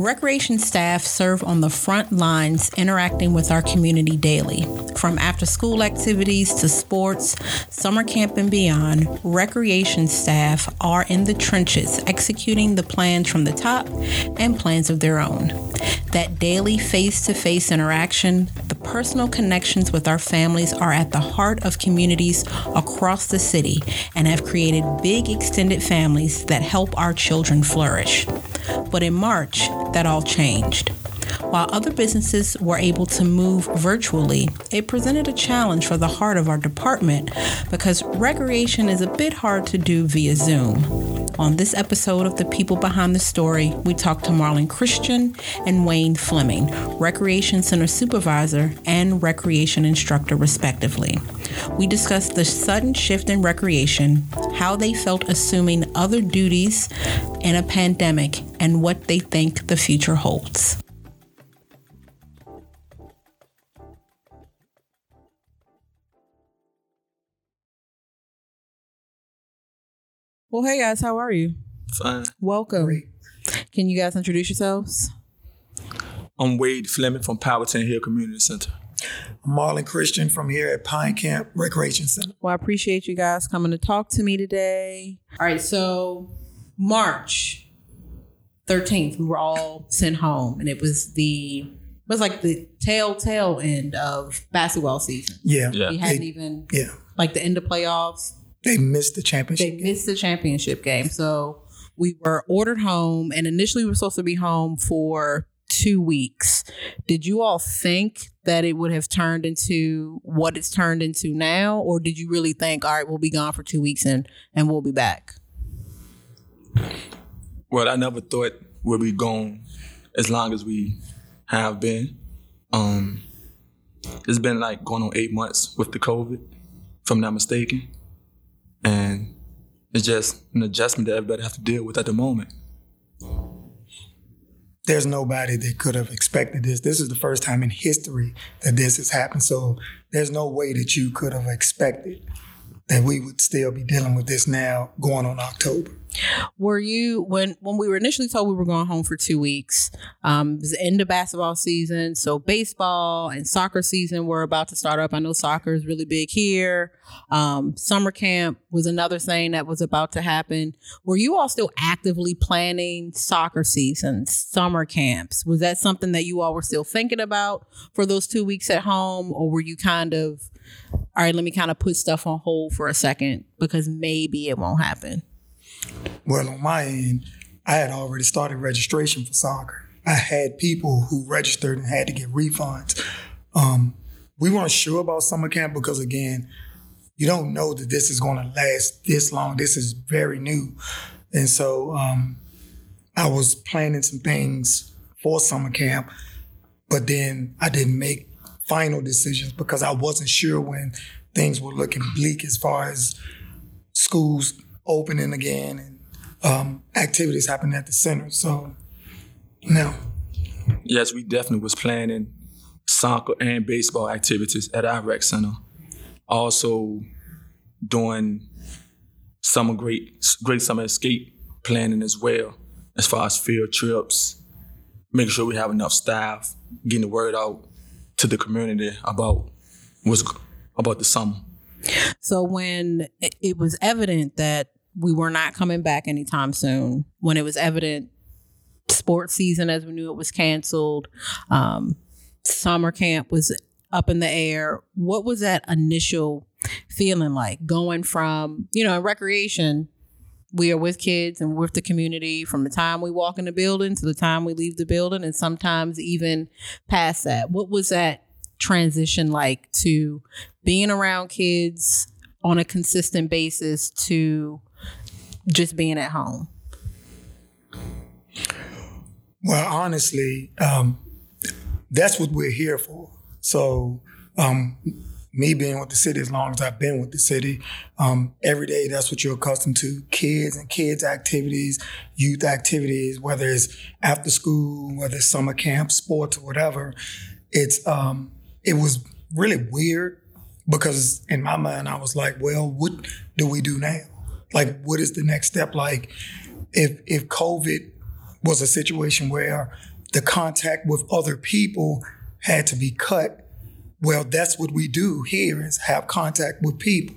Recreation staff serve on the front lines interacting with our community daily. From after school activities to sports, summer camp, and beyond, recreation staff are in the trenches executing the plans from the top and plans of their own. That daily face to face interaction, the personal connections with our families are at the heart of communities across the city and have created big extended families that help our children flourish. But in March, that all changed. While other businesses were able to move virtually, it presented a challenge for the heart of our department because recreation is a bit hard to do via Zoom. On this episode of The People Behind the Story, we talk to Marlon Christian and Wayne Fleming, Recreation Center Supervisor and Recreation Instructor, respectively. We discuss the sudden shift in recreation, how they felt assuming other duties in a pandemic, and what they think the future holds. Well, hey guys, how are you? Fine. Welcome. Can you guys introduce yourselves? I'm Wade Fleming from Powhatan Hill Community Center. I'm Marlon Christian from here at Pine Camp Recreation Center. Well, I appreciate you guys coming to talk to me today. All right, so March 13th, we were all sent home, and it was the it was like the telltale end of basketball season. Yeah. Yeah. We hadn't They- even Yeah. like the end of playoffs. They missed the championship. They missed the championship game. So we were ordered home and initially we were supposed to be home for two weeks. Did you all think that it would have turned into what it's turned into now? Or did you really think, all right, we'll be gone for two weeks and, and we'll be back? Well, I never thought we'd be gone as long as we have been. Um, it's been like going on eight months with the COVID, if I'm not mistaken. And it's just an adjustment that everybody has to deal with at the moment. There's nobody that could have expected this. This is the first time in history that this has happened. So there's no way that you could have expected that we would still be dealing with this now going on October. Were you when when we were initially told we were going home for two weeks? Um, it was the end of basketball season, so baseball and soccer season were about to start up. I know soccer is really big here. Um, summer camp was another thing that was about to happen. Were you all still actively planning soccer seasons, summer camps? Was that something that you all were still thinking about for those two weeks at home, or were you kind of all right? Let me kind of put stuff on hold for a second because maybe it won't happen. Well, on my end, I had already started registration for soccer. I had people who registered and had to get refunds. Um, we weren't sure about summer camp because, again, you don't know that this is going to last this long. This is very new. And so um, I was planning some things for summer camp, but then I didn't make final decisions because I wasn't sure when things were looking bleak as far as schools opening again and um, activities happening at the center. So, no. Yes, we definitely was planning soccer and baseball activities at our rec center. Also doing summer great great summer escape planning as well, as far as field trips, making sure we have enough staff, getting the word out to the community about was about the summer. So when it- was evident that we were not coming back anytime soon, when it was evident sports season as we knew it was canceled, um, summer camp was up in the air. What was that initial feeling like going from, you know, recreation, we are with kids and with the community from the time we walk in the building to the time we leave the building and sometimes even past that. What was that transition like to being around kids on a consistent basis to just being at home? Well, honestly, um, that's what we're here for. So, um, me being with the city as long as I've been with the city, um, every day that's what you're accustomed to kids and kids' activities, youth activities, whether it's after school, whether it's summer camp, sports, or whatever. It's um, it was really weird because in my mind I was like, well, what do we do now? Like, what is the next step? Like, if if COVID was a situation where the contact with other people had to be cut. Well, that's what we do here is have contact with people.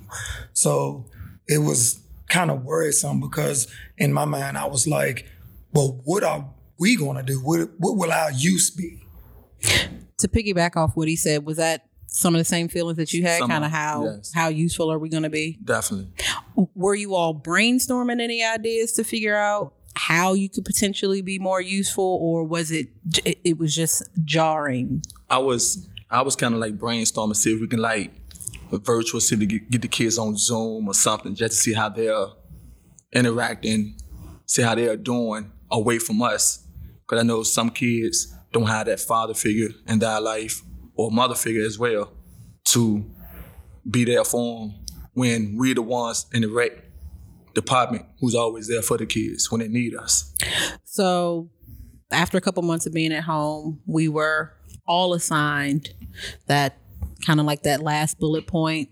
So it was kind of worrisome because in my mind I was like, well, what are we going to do? What, what will our use be? To piggyback off what he said, was that some of the same feelings that you had? Some Kind of of- how yes. how useful are we going to be? Definitely. Were you all brainstorming any ideas to figure out how you could potentially be more useful, or was it it, it was just jarring? I was I was kind of like brainstorming, see if we can like virtual, see we get, get the kids on Zoom or something, just to see how they're interacting, see how they're doing away from us. Because I know some kids don't have that father figure in their life or mother figure as well to be there for them when we're the ones in the rec department who's always there for the kids when they need us. So, after a couple months of being at home, we were all assigned that kind of like that last bullet point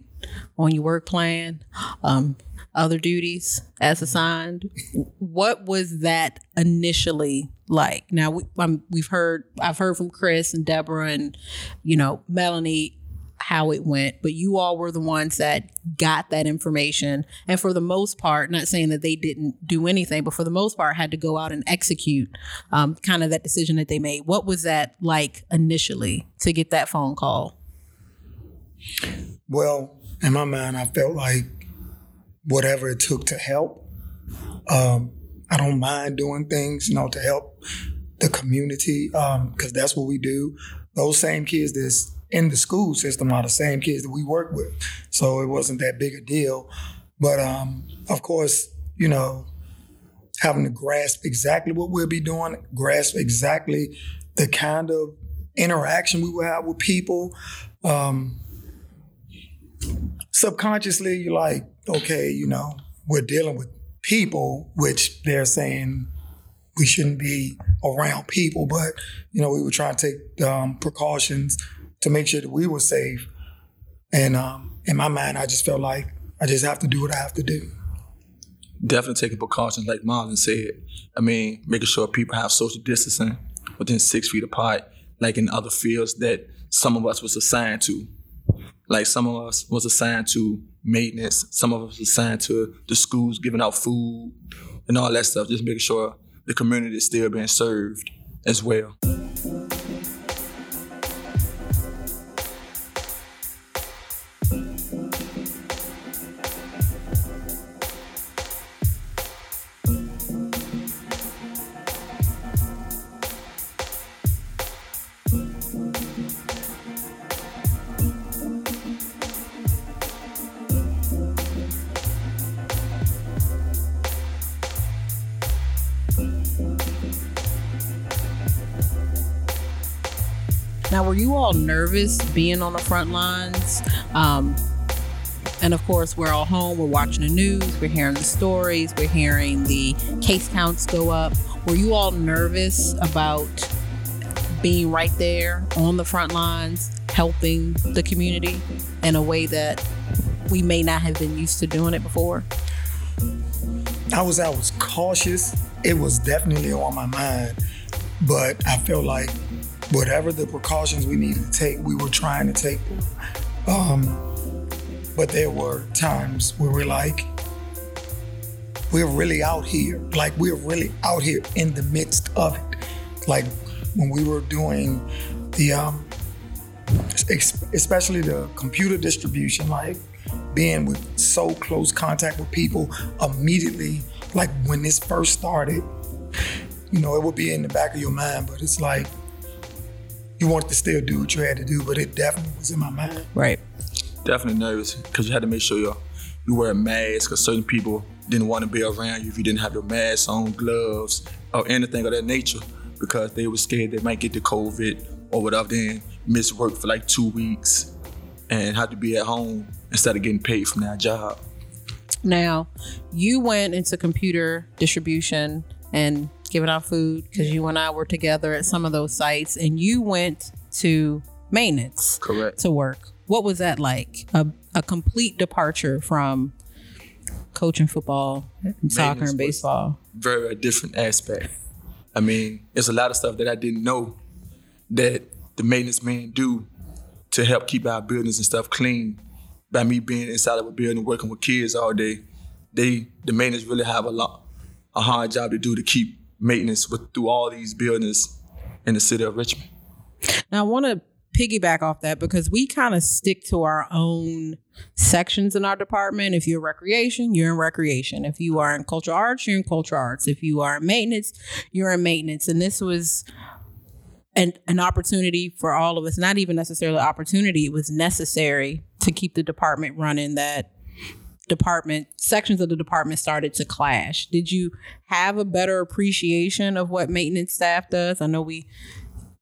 on your work plan, um, other duties as assigned. What was that initially like? Now we, we've heard, I've heard from Chris and Deborah and you know Melanie how it went, but you all were the ones that got that information. And for the most part, not saying that they didn't do anything, but for the most part, had to go out and execute um, kind of that decision that they made. What was that like initially to get that phone call? Well, in my mind, I felt like whatever it took to help. Um, I don't mind doing things, you know, to help the community because that's what we do. Those same kids that's in the school system are the same kids that we work with, so it wasn't that big a deal. But um, of course, you know, having to grasp exactly what we'll be doing, grasp exactly the kind of interaction we will have with people. Um, subconsciously you're like, okay, you know, we're dealing with people, which they're saying we shouldn't be around people, but you know, we were trying to take um, precautions to make sure that we were safe. And um, in my mind, I just felt like I just have to do what I have to do. definitely taking precautions, like Marlon said. I mean, making sure people have social distancing within six feet apart, like in other fields that some of us was assigned to. Like some of us was assigned to maintenance, some of us was assigned to the schools giving out food and all that stuff. Just making sure the community is still being served as well. Now, were you all nervous being on the front lines? Um, and of course, we're all home. We're watching the news. We're hearing the stories. We're hearing the case counts go up. Were you all nervous about being right there on the front lines, helping the community in a way that we may not have been used to doing it before? I was I was cautious. It was definitely on my mind, but I felt like whatever the precautions we needed to take, we were trying to take them. Um, but there were times where we're like, we're really out here. Like we're really out here in the midst of it. Like when we were doing the, um, especially the computer distribution, like being with so close contact with people immediately, like when this first started, you know, it would be in the back of your mind, but it's like you wanted to still do what you had to do, but it definitely was in my mind. Right. Definitely nervous because you had to make sure you you wear a mask because certain people didn't want to be around you if you didn't have your mask on, gloves, or anything of that nature because they were scared they might get the COVID or whatever, then miss work for like two weeks and have to be at home instead of getting paid from that job. Now, you went into computer distribution and giving out food because you and I were together at some of those sites, and you went to maintenance Correct. to work. What was that like? A, a complete departure from coaching football and soccer and baseball. Very, very different aspect. I mean, it's a lot of stuff that I didn't know that the maintenance men do to help keep our buildings and stuff clean. By me being inside of a building working with kids all day, they the maintenance really have a lot a hard job to do to keep maintenance with through all these buildings in the city of Richmond. Now I want to piggyback off that because we kind of stick to our own sections in our department. If you're recreation, you're in recreation. If you are in cultural arts, you're in cultural arts. If you are in maintenance, you're in maintenance. And this was an, an opportunity for all of us, not even necessarily opportunity, it was necessary to keep the department running that department sections of the department started to clash. Did you have a better appreciation of what maintenance staff does? I know we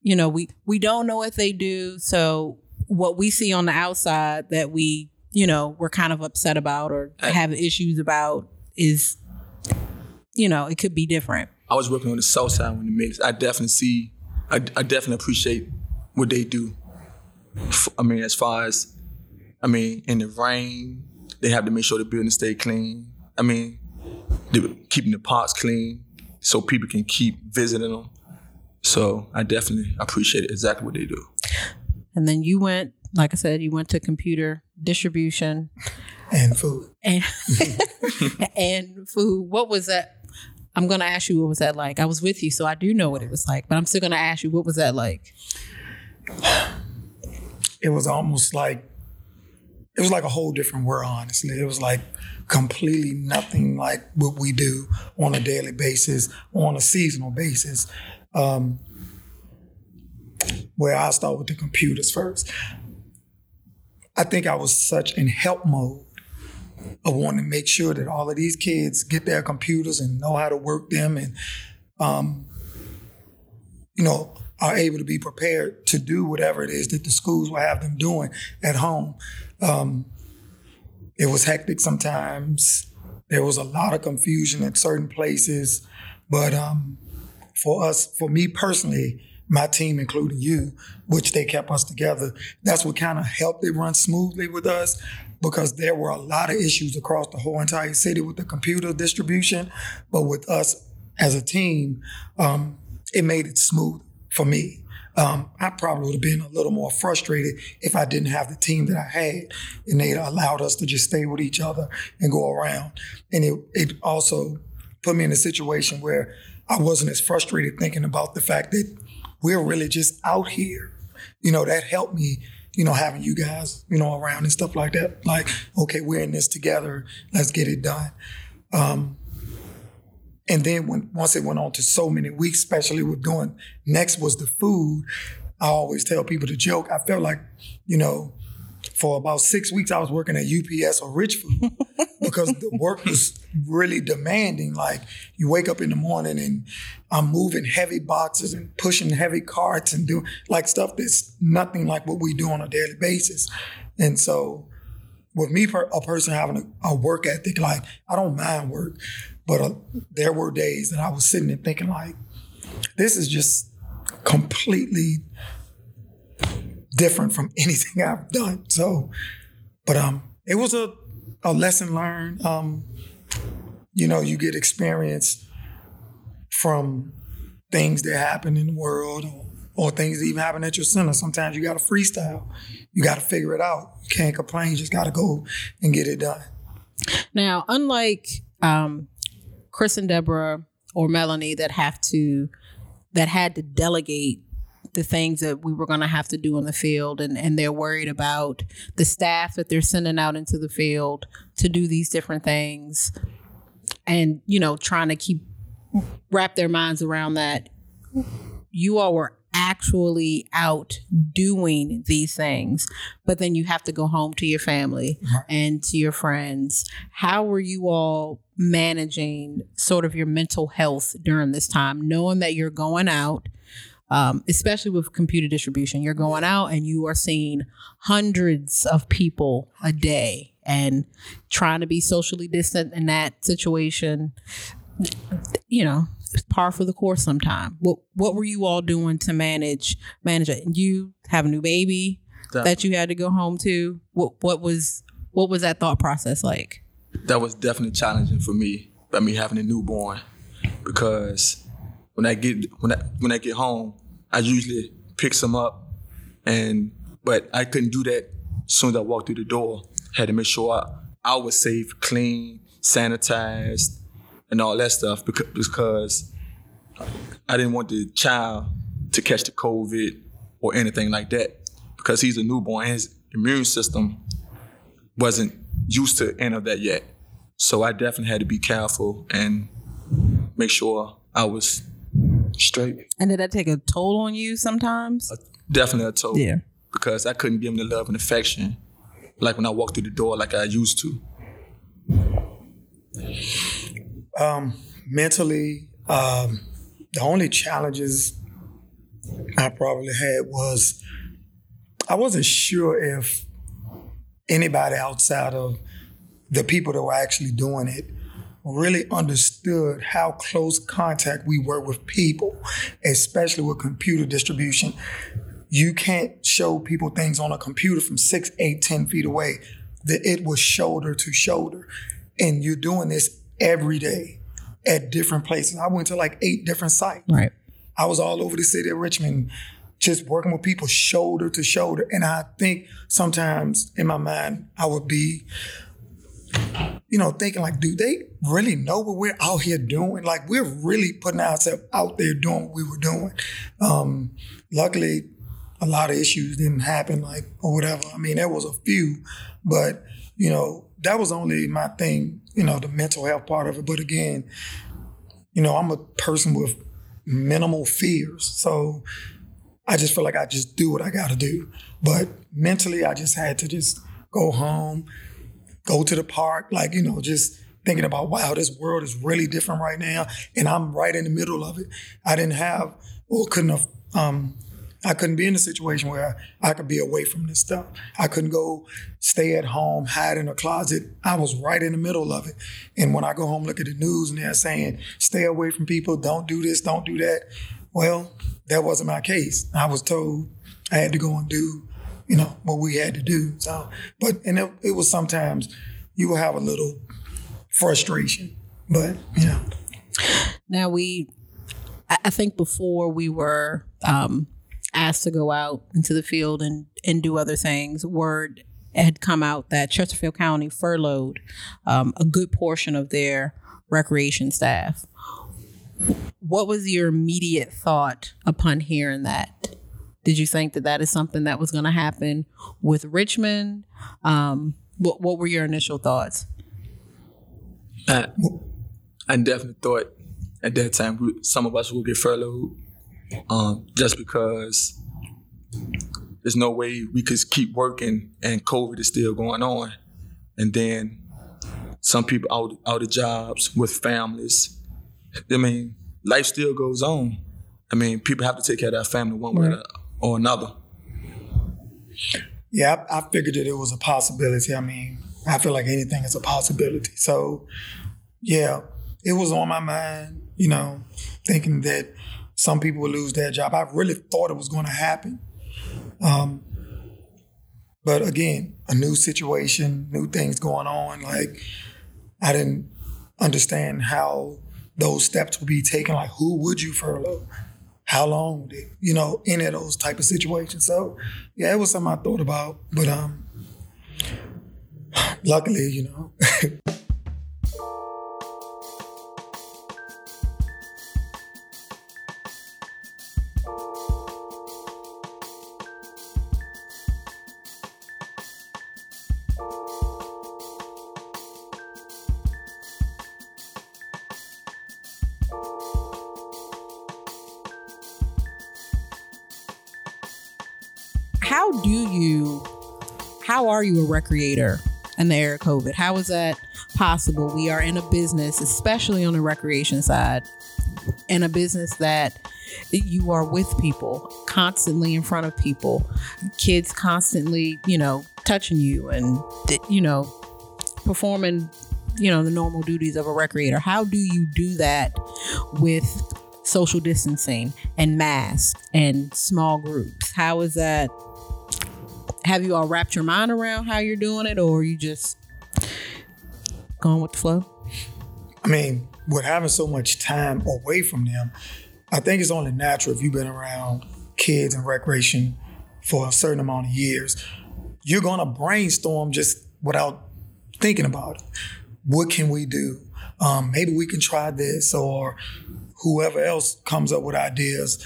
you know, we we don't know what they do. So what we see on the outside that we, you know, we're kind of upset about or have issues about is, you know, it could be different. I was working on the south side when the maintenance. I definitely see, I, I definitely appreciate what they do. I mean, as far as, I mean, in the rain, they have to make sure the building stay clean. I mean, keeping the parks clean so people can keep visiting them. So I definitely appreciate exactly what they do. And then you went, like I said, you went to computer distribution and food and and food. What was that? I'm gonna ask you what was that like. I was with you, so I do know what it was like. But I'm still gonna ask you what was that like. It was almost like it was like a whole different world. Honestly, it was like completely nothing like what we do on a daily basis, on a seasonal basis. Um, where I start with the computers first. I think I was such in help mode of wanting to make sure that all of these kids get their computers and know how to work them and, um, you know, are able to be prepared to do whatever it is that the schools will have them doing at home. Um, it was hectic sometimes. There was a lot of confusion in certain places, but um, for us, for me personally, my team, including you, which they kept us together, that's what kind of helped it run smoothly with us because there were a lot of issues across the whole entire city with the computer distribution. But with us as a team, um, it made it smooth for me. Um, I probably would have been a little more frustrated if I didn't have the team that I had and they allowed us to just stay with each other and go around. And it, it also put me in a situation where I wasn't as frustrated thinking about the fact that we're really just out here. You know, that helped me, you know, having you guys, you know, around and stuff like that. Like, okay, we're in this together. Let's get it done. Um, and then when once it went on to so many weeks, especially with doing next was the food. I always tell people to joke. I felt like, you know, for about six weeks, I was working at UPS or Richfood because the work was really demanding. Like you wake up in the morning and I'm moving heavy boxes and pushing heavy carts and doing like stuff that's nothing like what we do on a daily basis. And so, with me, a person having a, a work ethic, like I don't mind work, but uh, there were days that I was sitting and thinking like, this is just completely different from anything I've done. So, but um, it was a a lesson learned. Um, you know, you get experience from things that happen in the world or, or things that even happen at your center. Sometimes you got to freestyle. You got to figure it out. You can't complain. You just got to go and get it done. Now, unlike um, Chris and Deborah or Melanie that have to that had to delegate the things that we were going to have to do in the field and, and they're worried about the staff that they're sending out into the field to do these different things and you know trying to keep wrap their minds around that. You all were actually out doing these things but then you have to go home to your family and to your friends how were you all managing sort of your mental health during this time knowing that you're going out um, especially with computer distribution. You're going out and you are seeing hundreds of people a day and trying to be socially distant in that situation. You know, it's par for the course sometime. What what were you all doing to manage manage it? You have a new baby Definitely. that you had to go home to. What what was what was that thought process like? That was definitely challenging for me by me having a newborn because when I get when I when I get home, I usually pick some up, and but I couldn't do that as soon as I walked through the door. Had to make sure I, I was safe, clean, sanitized, and all that stuff because, I didn't want the child to catch the COVID or anything like that because he's a newborn. And his immune system wasn't used to any of that yet. So I definitely had to be careful and make sure I was straight. And did that take a toll on you sometimes? Uh, definitely a toll. Yeah. Because I couldn't give him the love and affection like when I walked through the door like I used to. Um, mentally, um, the only challenges I probably had was I wasn't sure if anybody outside of the people that were actually doing it really understood how close contact we were with people, especially with computer distribution. You can't show people things on a computer from six, eight, ten feet away. That it was shoulder to shoulder. And you're doing this every day at different places. I went to like eight different sites. Right. I was all over the city of Richmond, just working with people shoulder to shoulder. And I think sometimes in my mind, I would be, you know, thinking like, do they really know what we're out here doing? Like, we're really putting ourselves out there doing what we were doing. Um, luckily, a lot of issues didn't happen, like, or whatever. I mean, there was a few, but, you know, that was only my thing, you know, the mental health part of it. But again, you know, I'm a person with minimal fears. So I just feel like I just do what I got to do. But mentally, I just had to just go home, go to the park, like, you know, just thinking about, wow, this world is really different right now. And I'm right in the middle of it. I didn't have or couldn't have um, I couldn't be in a situation where I could be away from this stuff. I couldn't go stay at home, hide in a closet. I was right in the middle of it. And when I go home, look at the news and they're saying, stay away from people, don't do this, don't do that. Well, that wasn't my case. I was told I had to go and do, you know, what we had to do. So, but, and it, it was sometimes you will have a little frustration, but, you know. Now we, I think before we were, um, asked to go out into the field and, and do other things, word had come out that Chesterfield County furloughed um, a good portion of their recreation staff. What was your immediate thought upon hearing that? Did you think that that is something that was going to happen with Richmond? Um, what, what were your initial thoughts? I, I definitely thought at that time some of us would get furloughed um, just because there's no way we could keep working and COVID is still going on. And then some people out, out of jobs with families. I mean, life still goes on. I mean, people have to take care of their family one way or another. Yeah, I, I figured that it was a possibility. I mean, I feel like anything is a possibility. So, yeah, it was on my mind, you know, thinking that some people would lose their job. I really thought it was going to happen. Um, but again, a new situation, new things going on. Like, I didn't understand how those steps would be taken. Like, who would you furlough? How long would it, you know, any of those type of situations. So, yeah, it was something I thought about. But um, luckily, you know. how do you how are you a recreator in the era of COVID? How is that possible? We are in a business, especially on the recreation side, in a business that you are with people, constantly in front of people, kids constantly, you know, touching you and, you know, performing, you know, the normal duties of a recreator. How do you do that with social distancing and masks and small groups? How is that have you all wrapped your mind around how you're doing it, or are you just going with the flow? I mean, with having so much time away from them, I think it's only natural if you've been around kids and recreation for a certain amount of years, you're gonna brainstorm just without thinking about it. What can we do? Um, maybe we can try this, or whoever else comes up with ideas.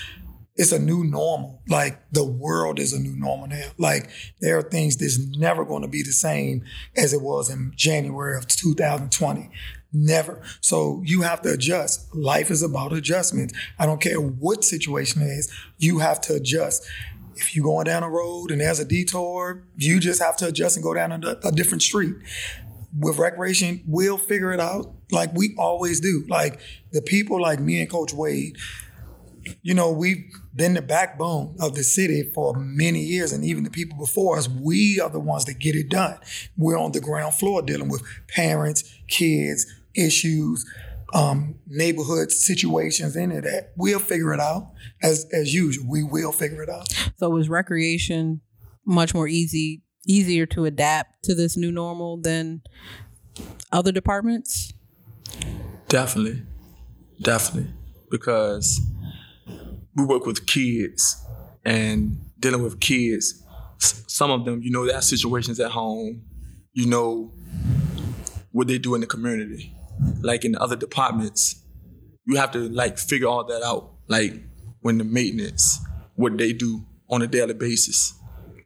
It's a new normal. Like the world is a new normal now. Like there are things that's never going to be the same as it was in January of 2020. Never. So you have to adjust. Life is about adjustment. I don't care what situation it is, you have to adjust. If you're going down a road and there's a detour, you just have to adjust and go down a, a different street. With recreation, we'll figure it out like we always do. Like the people like me and Coach Wade, you know, we've been the backbone of the city for many years, and even the people before us, we are the ones that get it done. We're on the ground floor dealing with parents, kids, issues, um, neighborhood situations, any of that. We'll figure it out as as usual. We will figure it out. So was recreation much more easy, easier to adapt to this new normal than other departments? Definitely, definitely, because we work with kids and dealing with kids. Some of them, you know, their situations at home. You know what they do in the community like in the other departments, you have to like figure all that out. Like when the maintenance, what they do on a daily basis.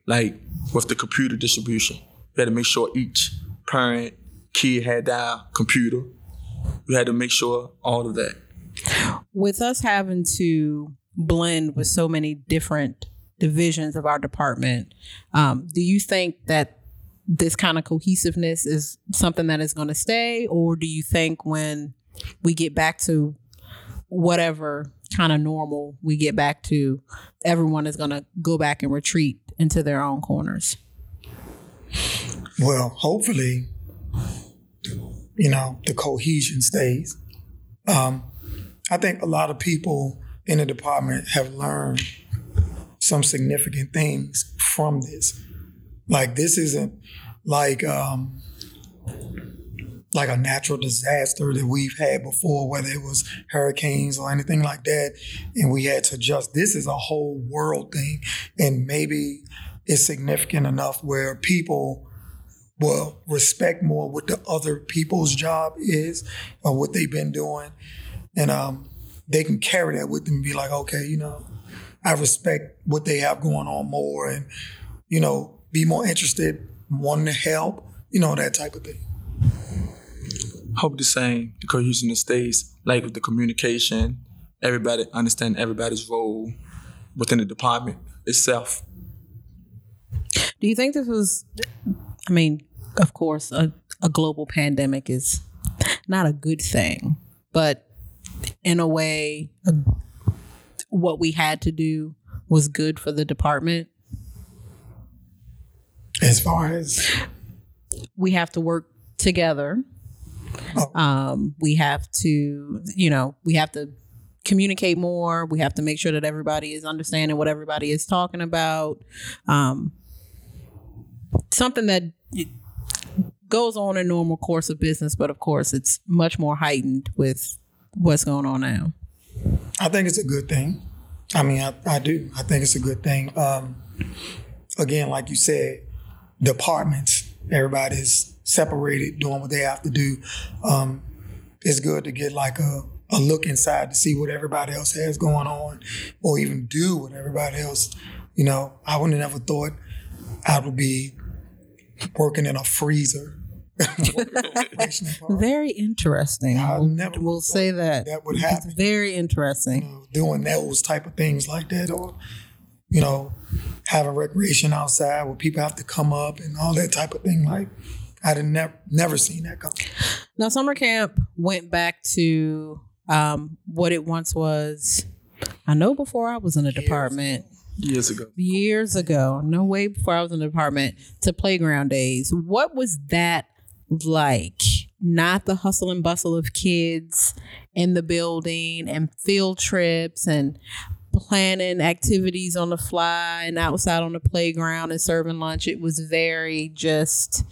Like with the computer distribution, you had to make sure each parent, kid had their computer. You had to make sure all of that. With us having to blend with so many different divisions of our department, um, do you think that this kind of cohesiveness is something that is going to stay or do you think when we get back to whatever kind of normal we get back to everyone is going to go back and retreat into their own corners? Well hopefully you know the cohesion stays. Um, i think a lot of people in the department have learned some significant things from this like this isn't like um, like a natural disaster that we've had before, whether it was hurricanes or anything like that, and we had to adjust. This is a whole world thing, and maybe it's significant enough where people will respect more what the other people's job is or what they've been doing, and um, they can carry that with them and be like, okay, you know, I respect what they have going on more, and you know, be more interested wanting to help, you know, that type of thing. Hope the same, the cohesion stays, like with the communication, everybody understand everybody's role within the department itself. Do you think this was, I mean, of course, a, a global pandemic is not a good thing, but in a way, what we had to do was good for the department as far as we have to work together. Oh. Um, we have to, you know, we have to communicate more. We have to make sure that everybody is understanding what everybody is talking about. Um, something that goes on in normal course of business, but of course, it's much more heightened with what's going on now. I think it's a good thing. I mean, I, I do. I think it's a good thing. Um, again, like you said, departments. Everybody's separated, doing what they have to do. Um, it's good to get like a, a look inside to see what everybody else has going on, or even do what everybody else. You know, I wouldn't have never thought I would be working in a freezer. very interesting. I never we'll say that. That would happen. It's very interesting. You know, doing those type of things like that, or you know, having recreation outside where people have to come up and all that type of thing. Like I'd never never seen that come. Now summer camp went back to um, what it once was. I know before I was in the department. Years ago. Years ago. No way before I was in the department to playground days. What was that like? Not the hustle and bustle of kids in the building and field trips and planning activities on the fly and outside on the playground and serving lunch. It was very just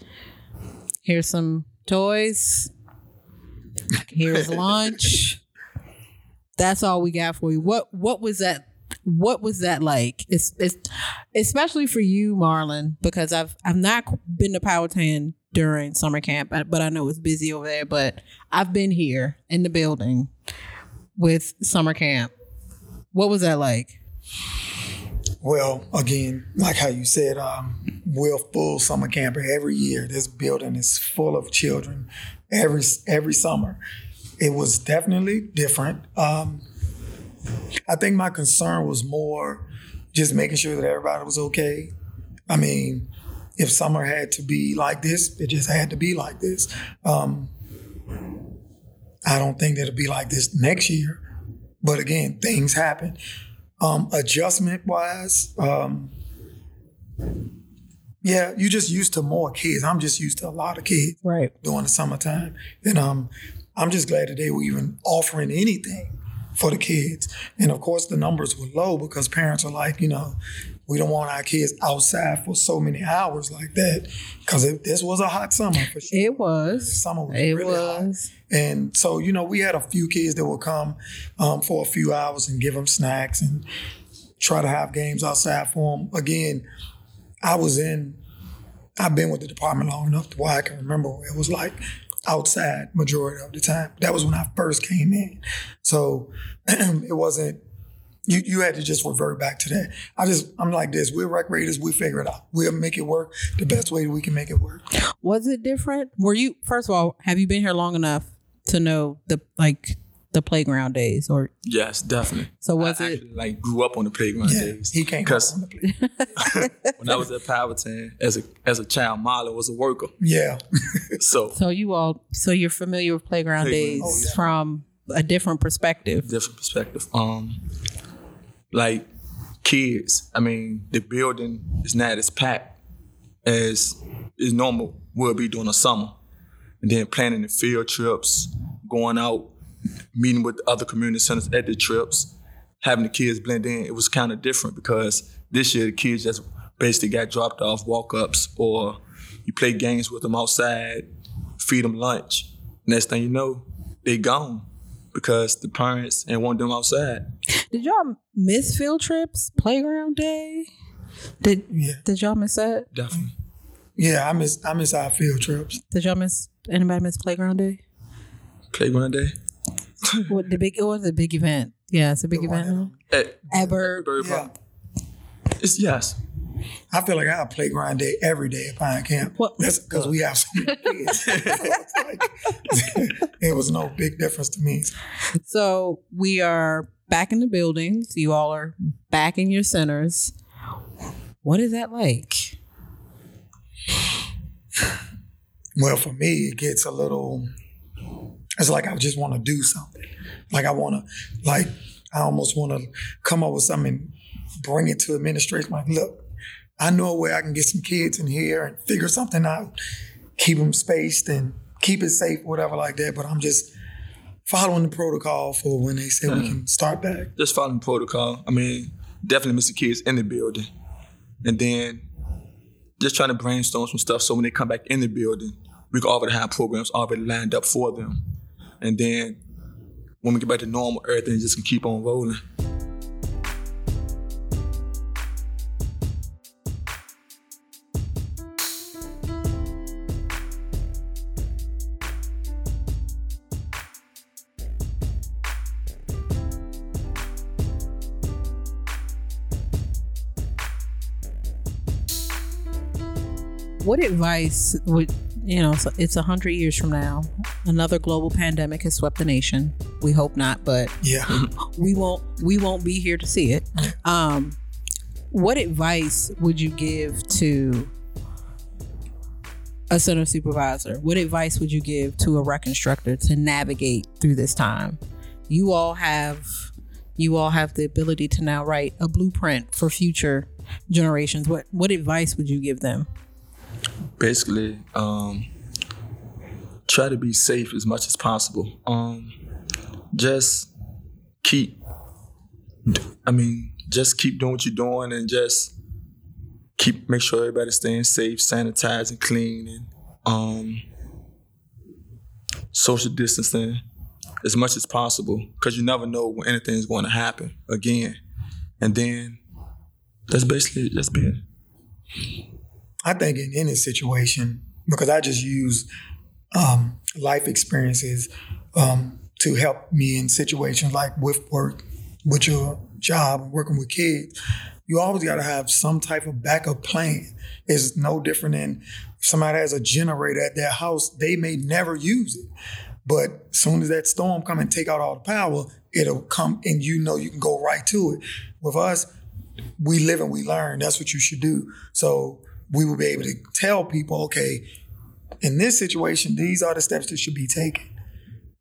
here's some toys, here's lunch. That's all we got for you. What what was that what was that like? It's, it's especially for you, Marlon, because I've I've not been to Powhatan during summer camp, but I know it's busy over there. But I've been here in the building with summer camp. What was that like? Well, again, like how you said, um, we're full summer camper every year. This building is full of children every every summer. It was definitely different. Um, I think my concern was more just making sure that everybody was okay. I mean, if summer had to be like this, it just had to be like this. Um, I don't think that it'll be like this next year. But again, things happen. Um, adjustment wise, um, yeah, you just used to more kids. I'm just used to a lot of kids right during the summertime, and um, I'm just glad that they were even offering anything for the kids. And of course, the numbers were low because parents are like, you know, we don't want our kids outside for so many hours like that because this was a hot summer for sure. It was. Summer was it really was. hot. And so, you know, we had a few kids that would come um, for a few hours and give them snacks and try to have games outside for them. Again, I was in, I've been with the department long enough to where I can remember it was like outside majority of the time. That was when I first came in. So it wasn't, you, you had to just revert back to that. I just, I'm like this. We're recreators. We figure it out. We'll make it work the best way we can make it work. Was it different? Were you, first of all, have you been here long enough to know the, like, the playground days or Yes, definitely. so was I it actually, like grew up on the playground Yeah, days. he can't because on the play. when I was at Powhatan as a as a child, Marlon was a worker. Yeah. So so you all so you're familiar with playground Playground. days Oh, yeah. from a different perspective different perspective. Um, like kids, I mean, the building is not as packed as is normal would be during the summer, and then planning the field trips, going out, meeting with other community centers at the trips, having the kids blend in. It was kind of different because this year the kids just basically got dropped off walk ups, or you play games with them outside, feed them lunch. Next thing you know, they gone because the parents ain't want them outside. did y'all miss field trips playground day did Yeah. did y'all miss that Definitely. Yeah. I miss, I miss our field trips. did y'all miss anybody miss playground day Playground day. what the big it was a big event yeah it's a big The event At at Byrd. Byrd Yeah. It's yes. I feel like I have playground day every day at Pine Camp. What- That's because we have so many kids. Like, it was no big difference to me. So we are back in the buildings. You all are back in your centers. What is that like? Well, for me, it gets a little. It's like I just want to do something. Like I want to, like I almost want to come up with something, and bring it to administration. Like, look, I know a way I can get some kids in here and figure something out, keep them spaced and keep it safe, whatever like that. But I'm just following the protocol for when they say we hmm. can start back. Just following protocol. I mean, definitely miss the kids in the building. And then just trying to brainstorm some stuff so when they come back in the building, we can already have programs already lined up for them. And then when we get back to normal, everything just can keep on rolling. What advice would you know? So it's a hundred years from now. Another global pandemic has swept the nation. We hope not, but Yeah. we won't. We won't be here to see it. Um, what advice would you give to a center supervisor? What advice would you give to a rec instructor to navigate through this time? You all have you all have the ability to now write a blueprint for future generations. What what advice would you give them? Basically um, try to be safe as much as possible. Um, just keep, I mean, just keep doing what you're doing and just keep make sure everybody's staying safe, sanitizing, clean, and um, social distancing. as much as possible because you never know when anything's going to happen again. And then that's basically that's been. I think in any situation, because I just use um, life experiences um, to help me in situations like with work, with your job, working with kids. You always got to have some type of backup plan. It's no different than if somebody has a generator at their house, they may never use it. But as soon as that storm come and take out all the power, it'll come and you know you can go right to it. With us, we live and we learn. That's what you should do. So we will be able to tell people, okay, in this situation, these are the steps that should be taken.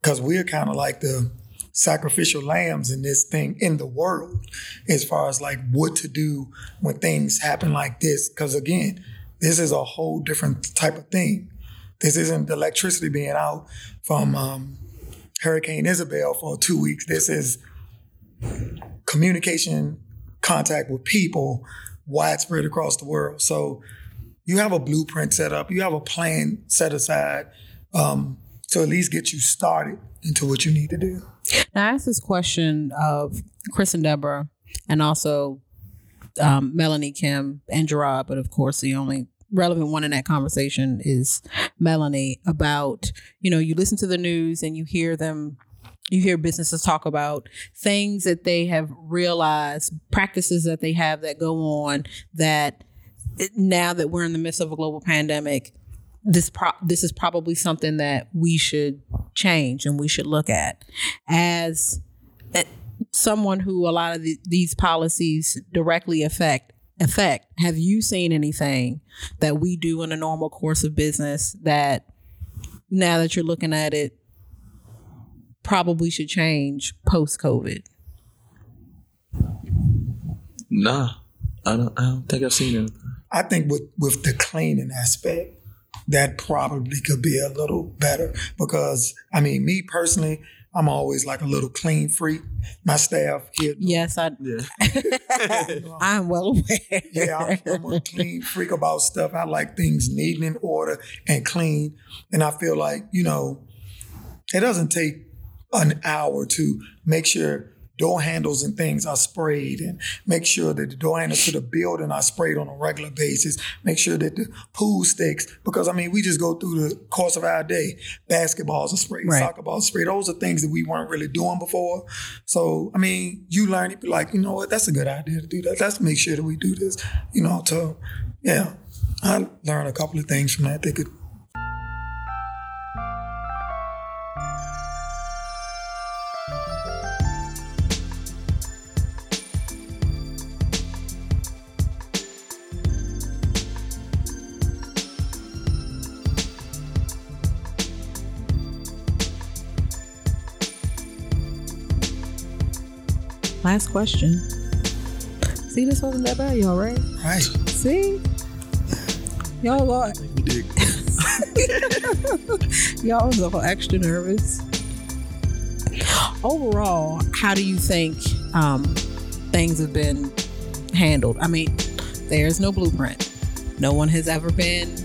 Because we're kind of like the sacrificial lambs in this thing in the world, as far as like what to do when things happen like this. Because again, this is a whole different type of thing. This isn't electricity being out from um, Hurricane Isabel for two weeks. This is communication, contact with people widespread across the world. So you have a blueprint set up, you have a plan set aside um, to at least get you started into what you need to do. Now, I asked this question of Chris and Deborah, and also um, Melanie, Kim, and Gerard, but of course, the only relevant one in that conversation is Melanie about, you know, you listen to the news and you hear them you hear businesses talk about things that they have realized, practices that they have that go on that now that we're in the midst of a global pandemic, this pro- this is probably something that we should change and we should look at. As eh, someone who a lot of the, these policies directly affect affect have you seen anything that we do in a normal course of business that now that you're looking at it probably should change post covid nah i don't i don't think i've seen it i think with with the cleaning aspect that probably could be a little better because I mean, me personally, I'm always like a little clean freak. My staff here. Yes, I. Yeah. I'm well aware. yeah, I'm, I'm, a clean freak about stuff. I like things neat and in order and clean, and I feel like you know, it doesn't take an hour to make sure door handles and things are sprayed and make sure that the door handles to the building are sprayed on a regular basis. Make sure that the pool sticks, because I mean, we just go through the course of our day. Basketballs are sprayed, right. soccer balls are sprayed. Those are things that we weren't really doing before. So, I mean, you learn it, like, you know what, that's a good idea to do that. Let's make sure that we do this, you know, to, yeah. I learned a couple of things from that that could Last question. See, this wasn't that bad, y'all, right? Right. See? Y'all are. y'all was a little extra nervous. Overall, how do you think um, things have been handled? I mean, there's no blueprint. No one has ever been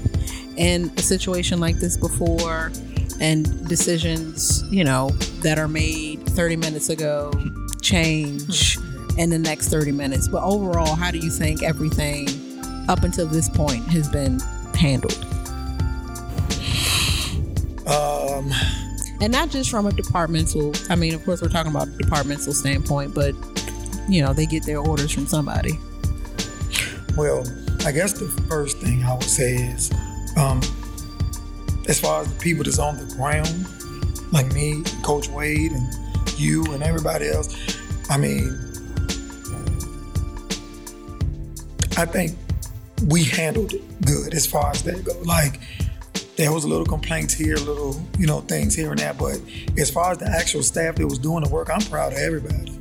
in a situation like this before, and decisions, you know, that are made 30 minutes ago change in the next 30 minutes. But overall, how do you think everything up until this point has been handled? Um, and not just from a departmental, I mean, of course, we're talking about a departmental standpoint, but, you know, they get their orders from somebody. Well, I guess the first thing I would say is, um, as far as the people that's on the ground, like me, Coach Wade, and you, and everybody else, I mean, I think we handled it good as far as that goes. Like, there was a little complaints here, little, you know, things here and there. But as far as the actual staff that was doing the work, I'm proud of everybody.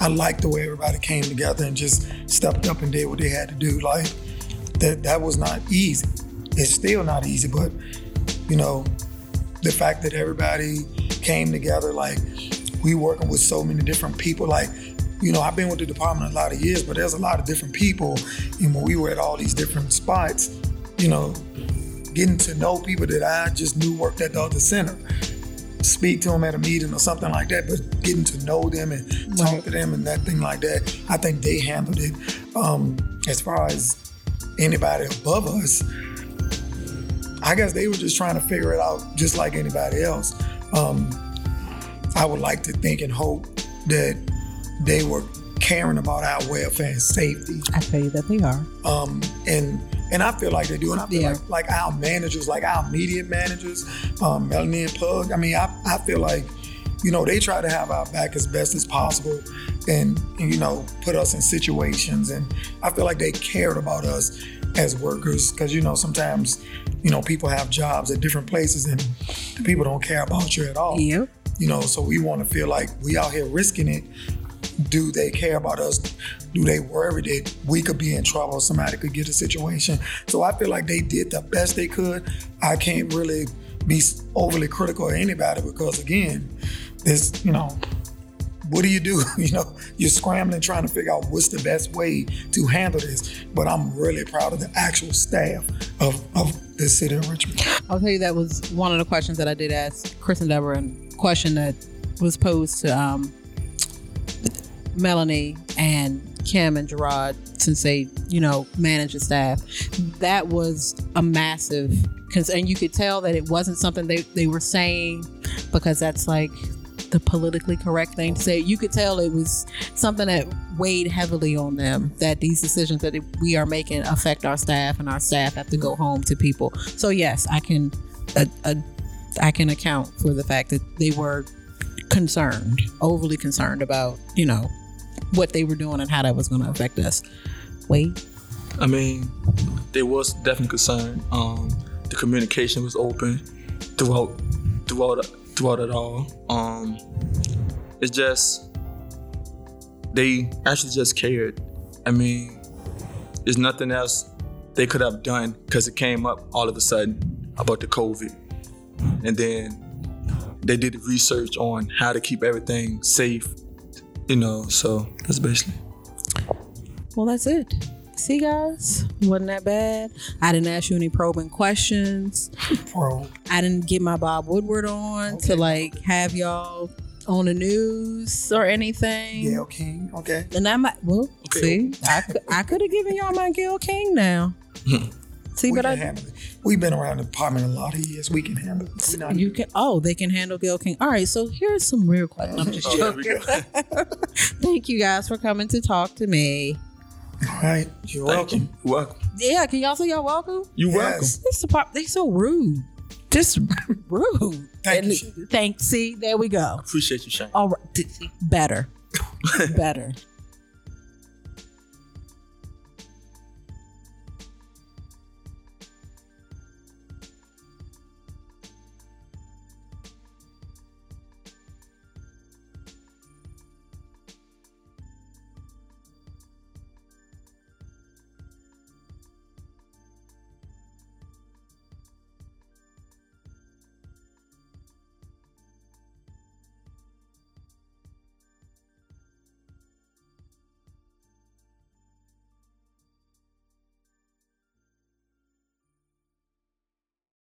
I like the way everybody came together and just stepped up and did what they had to do. Like that that was not easy. It's still not easy, but you know, the fact that everybody came together, like we working with so many different people. Like, you know, I've been with the department a lot of years, but there's a lot of different people. And when we were at all these different spots, you know, getting to know people that I just knew worked at the other center. speak to them at a meeting or something like that, but getting to know them and talk to them and that thing like that, I think they handled it. Um, as far as anybody above us, I guess they were just trying to figure it out just like anybody else. Um, I would like to think and hope that they were caring about our welfare and safety. I tell you that they are. Um, and and I feel like they do. And I feel Yeah. like like our managers, like our media managers, um, Melanie and Pug. I mean, I, I feel like, you know, they try to have our back as best as possible and, you know, put us in situations. And I feel like they cared about us as workers because, you know, sometimes, you know, people have jobs at different places and the people don't care about you at all. Yep. You know, so we want to feel like we out here risking it. Do they care about us? Do they worry that we could be in trouble? Somebody could get a situation. So I feel like they did the best they could. I can't really be overly critical of anybody because again, this, you know, what do you do? You know, you're scrambling trying to figure out what's the best way to handle this. But I'm really proud of the actual staff of, of the city of Richmond. I'll tell you that was one of the questions that I did ask Chris and Deborah, and question that was posed to um, Melanie and Kim and Gerard, since they, you know, manage the staff. That was a massive, cons- and you could tell that it wasn't something they, they were saying because that's like the politically correct thing to say. You could tell it was something that weighed heavily on them that these decisions that we are making affect our staff and our staff have to go home to people. So yes, I can I can account for the fact that they were concerned, overly concerned about, you know, what they were doing and how that was going to affect us. Wait, I mean, there was definitely concern. Um, the communication was open throughout throughout throughout it all. Um, it's just they actually just cared. I mean, there's nothing else they could have done because it came up all of a sudden about the COVID, and then they did the research on how to keep everything safe. You know, so that's basically. well, that's it. See, guys, wasn't that bad. I didn't ask you any probing questions. Pro. I didn't get my Bob Woodward on to like have y'all on the news or anything. Gayle King. Okay. And I might, well, Okay. see, I, I could have given y'all my Gayle King now. Hmm. See, we but can I, handle it. We've been around the department a lot of years. We can handle it. We're not- you can, oh, they can handle Gayle King. All right, so here's some real questions. I'm just Oh, there we joking. go. Thank you guys for coming to talk to me. All right. You're Thank welcome. you. You're welcome. Yeah, can y'all say y'all welcome? You Yes. This part, they so rude. Just rude. Thank And you. Thanks. See, there we go. Appreciate you, Shane. All right, d- better, better.